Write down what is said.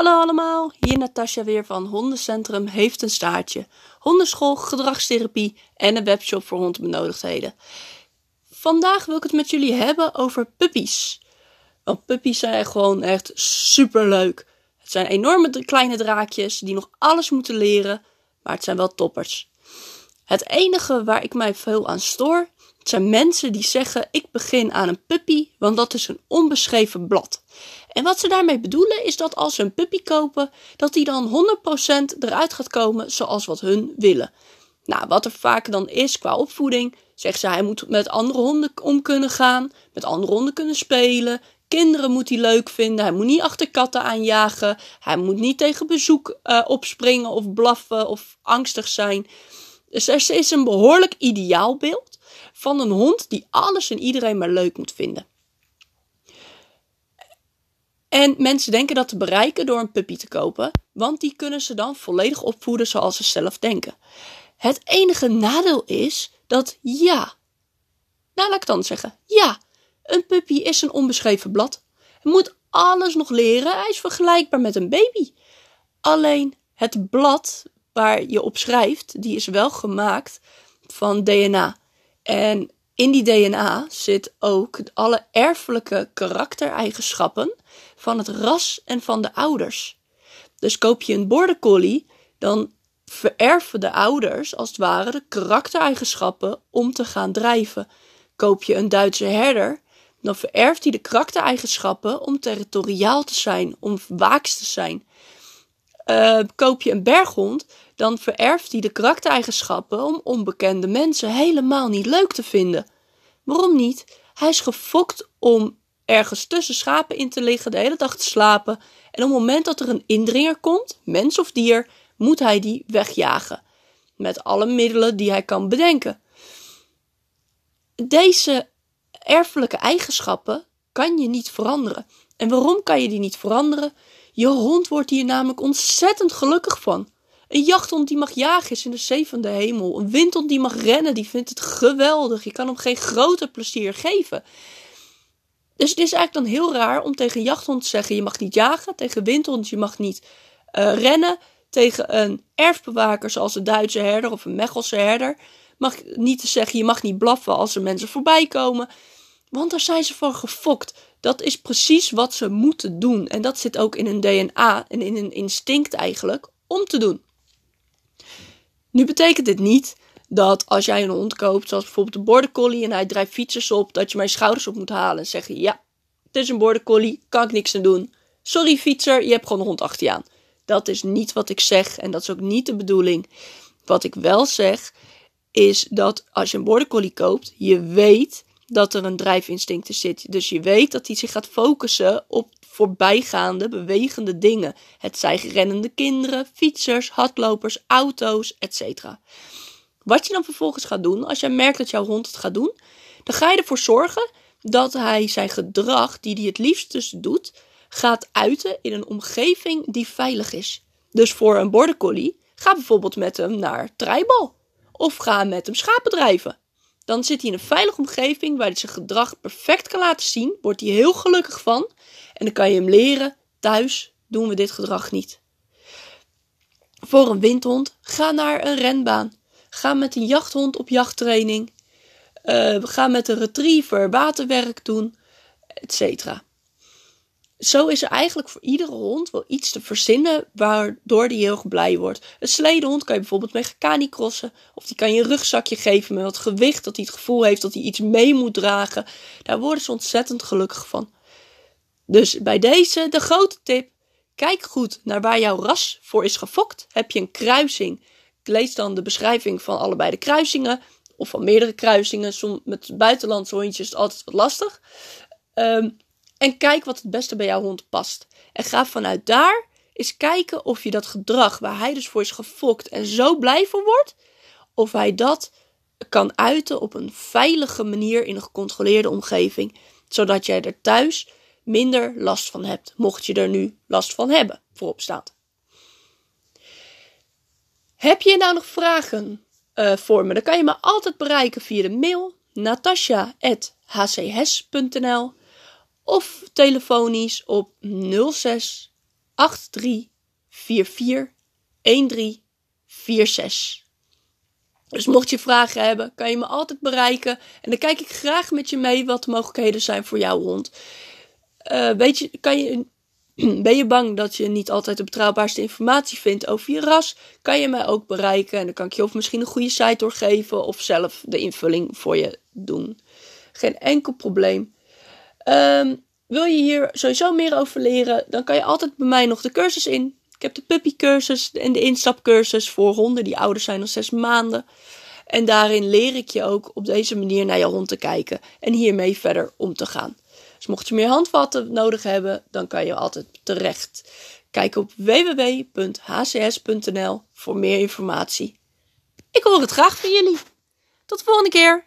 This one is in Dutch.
Hallo allemaal, hier Natasja weer van Hondencentrum Heeft een Staartje. Hondenschool, gedragstherapie en een webshop voor hondbenodigdheden. Vandaag wil ik het met jullie hebben over puppies. Want puppies zijn gewoon echt super leuk. Het zijn enorme kleine draakjes die nog alles moeten leren, maar het zijn wel toppers. Het enige waar ik mij veel aan stoor, zijn mensen die zeggen: Ik begin aan een puppy, want dat is een onbeschreven blad. En wat ze daarmee bedoelen is dat als ze een puppy kopen, dat die dan 100% eruit gaat komen zoals wat hun willen. Nou, wat er vaak dan is qua opvoeding, zeggen ze hij moet met andere honden om kunnen gaan, met andere honden kunnen spelen. Kinderen moet hij leuk vinden. Hij moet niet achter katten aanjagen. Hij moet niet tegen bezoek uh, opspringen of blaffen of angstig zijn. Dus er is een behoorlijk ideaalbeeld van een hond die alles en iedereen maar leuk moet vinden. En mensen denken dat te bereiken door een puppy te kopen, want die kunnen ze dan volledig opvoeden zoals ze zelf denken. Het enige nadeel is dat ja, nou laat ik dan zeggen, ja, een puppy is een onbeschreven blad. Hij moet alles nog leren, hij is vergelijkbaar met een baby. Alleen het blad waar je op schrijft, die is wel gemaakt van DNA. En in die DNA zit ook alle erfelijke karaktereigenschappen van het ras en van de ouders. Dus koop je een border collie, dan vererven de ouders als het ware de karaktereigenschappen om te gaan drijven. Koop je een Duitse herder, dan vererft hij de karaktereigenschappen om territoriaal te zijn, om waaks te zijn. Uh, koop je een berghond, dan vererft hij de karaktereigenschappen om onbekende mensen helemaal niet leuk te vinden. Waarom niet? Hij is gefokt om ergens tussen schapen in te liggen, de hele dag te slapen. En op het moment dat er een indringer komt, mens of dier, moet hij die wegjagen. Met alle middelen die hij kan bedenken. Deze erfelijke eigenschappen kan je niet veranderen. En waarom kan je die niet veranderen? Je hond wordt hier namelijk ontzettend gelukkig van. Een jachthond die mag jagen is in de zevende hemel. Een windhond die mag rennen, die vindt het geweldig. Je kan hem geen groter plezier geven. Dus het is eigenlijk dan heel raar om tegen een jachthond te zeggen: je mag niet jagen. Tegen een windhond, je mag niet uh, rennen. Tegen een erfbewaker, zoals een Duitse herder of een Mechelse herder, mag niet te zeggen: je mag niet blaffen als er mensen voorbij komen. Want daar zijn ze van gefokt. Dat is precies wat ze moeten doen. En dat zit ook in hun DNA en in hun instinct eigenlijk om te doen. Nu betekent dit niet dat als jij een hond koopt, zoals bijvoorbeeld een border collie en hij drijft fietsers op, dat je mijn schouders op moet halen en zeggen: Ja, het is een border collie, kan ik niks aan doen. Sorry fietser, je hebt gewoon een hond achter je aan. Dat is niet wat ik zeg en dat is ook niet de bedoeling. Wat ik wel zeg is dat als je een border collie koopt, je weet dat er een drijfinstinct in zit. Dus je weet dat hij zich gaat focussen op voorbijgaande, bewegende dingen. Het zijn rennende kinderen, fietsers, hardlopers, auto's, etc. Wat je dan vervolgens gaat doen, als jij merkt dat jouw hond het gaat doen, dan ga je ervoor zorgen dat hij zijn gedrag, die hij het liefst dus doet, gaat uiten in een omgeving die veilig is. Dus voor een border collie, ga bijvoorbeeld met hem naar treibal. Of ga met hem schapen drijven. Dan zit hij in een veilige omgeving waar hij zijn gedrag perfect kan laten zien. Wordt hij heel gelukkig van. En dan kan je hem leren: thuis doen we dit gedrag niet. Voor een windhond, ga naar een renbaan. Ga met een jachthond op jachttraining. Uh, ga met een retriever waterwerk doen, etc. Zo is er eigenlijk voor iedere hond wel iets te verzinnen waardoor die heel blij wordt. Een sledehond kan je bijvoorbeeld mee canicrossen. Of die kan je een rugzakje geven met wat gewicht, dat hij het gevoel heeft dat hij iets mee moet dragen. Daar worden ze ontzettend gelukkig van. Dus bij deze de grote tip. Kijk goed naar waar jouw ras voor is gefokt. Heb je een kruising? Lees dan de beschrijving van allebei de kruisingen. Of van meerdere kruisingen. Som, met buitenlandse hondjes is het altijd wat lastig. Um, en kijk wat het beste bij jouw hond past. En ga vanuit daar eens kijken of je dat gedrag waar hij dus voor is gefokt en zo blij van wordt, of hij dat kan uiten op een veilige manier in een gecontroleerde omgeving, zodat jij er thuis minder last van hebt, mocht je er nu last van hebben, voorop staat. Heb je nou nog vragen uh, voor me? Dan kan je me altijd bereiken via de mail natasha.hcs.nl of telefonisch op 06 8344 1346. Dus mocht je vragen hebben, kan je me altijd bereiken. En dan kijk ik graag met je mee wat de mogelijkheden zijn voor jouw hond. Uh, weet je, kan je, ben je bang dat je niet altijd de betrouwbaarste informatie vindt over je ras? Kan je mij ook bereiken en dan kan ik je of misschien een goede site doorgeven of zelf de invulling voor je doen. Geen enkel probleem. Um, wil je hier sowieso meer over leren, dan kan je altijd bij mij nog de cursus in. Ik heb de puppycursus en de instapcursus voor honden die ouder zijn dan zes maanden. En daarin leer ik je ook op deze manier naar je hond te kijken en hiermee verder om te gaan. Dus mocht je meer handvatten nodig hebben, dan kan je altijd terecht. Kijk op www.hcs.nl voor meer informatie. Ik hoor het graag van jullie. Tot de volgende keer.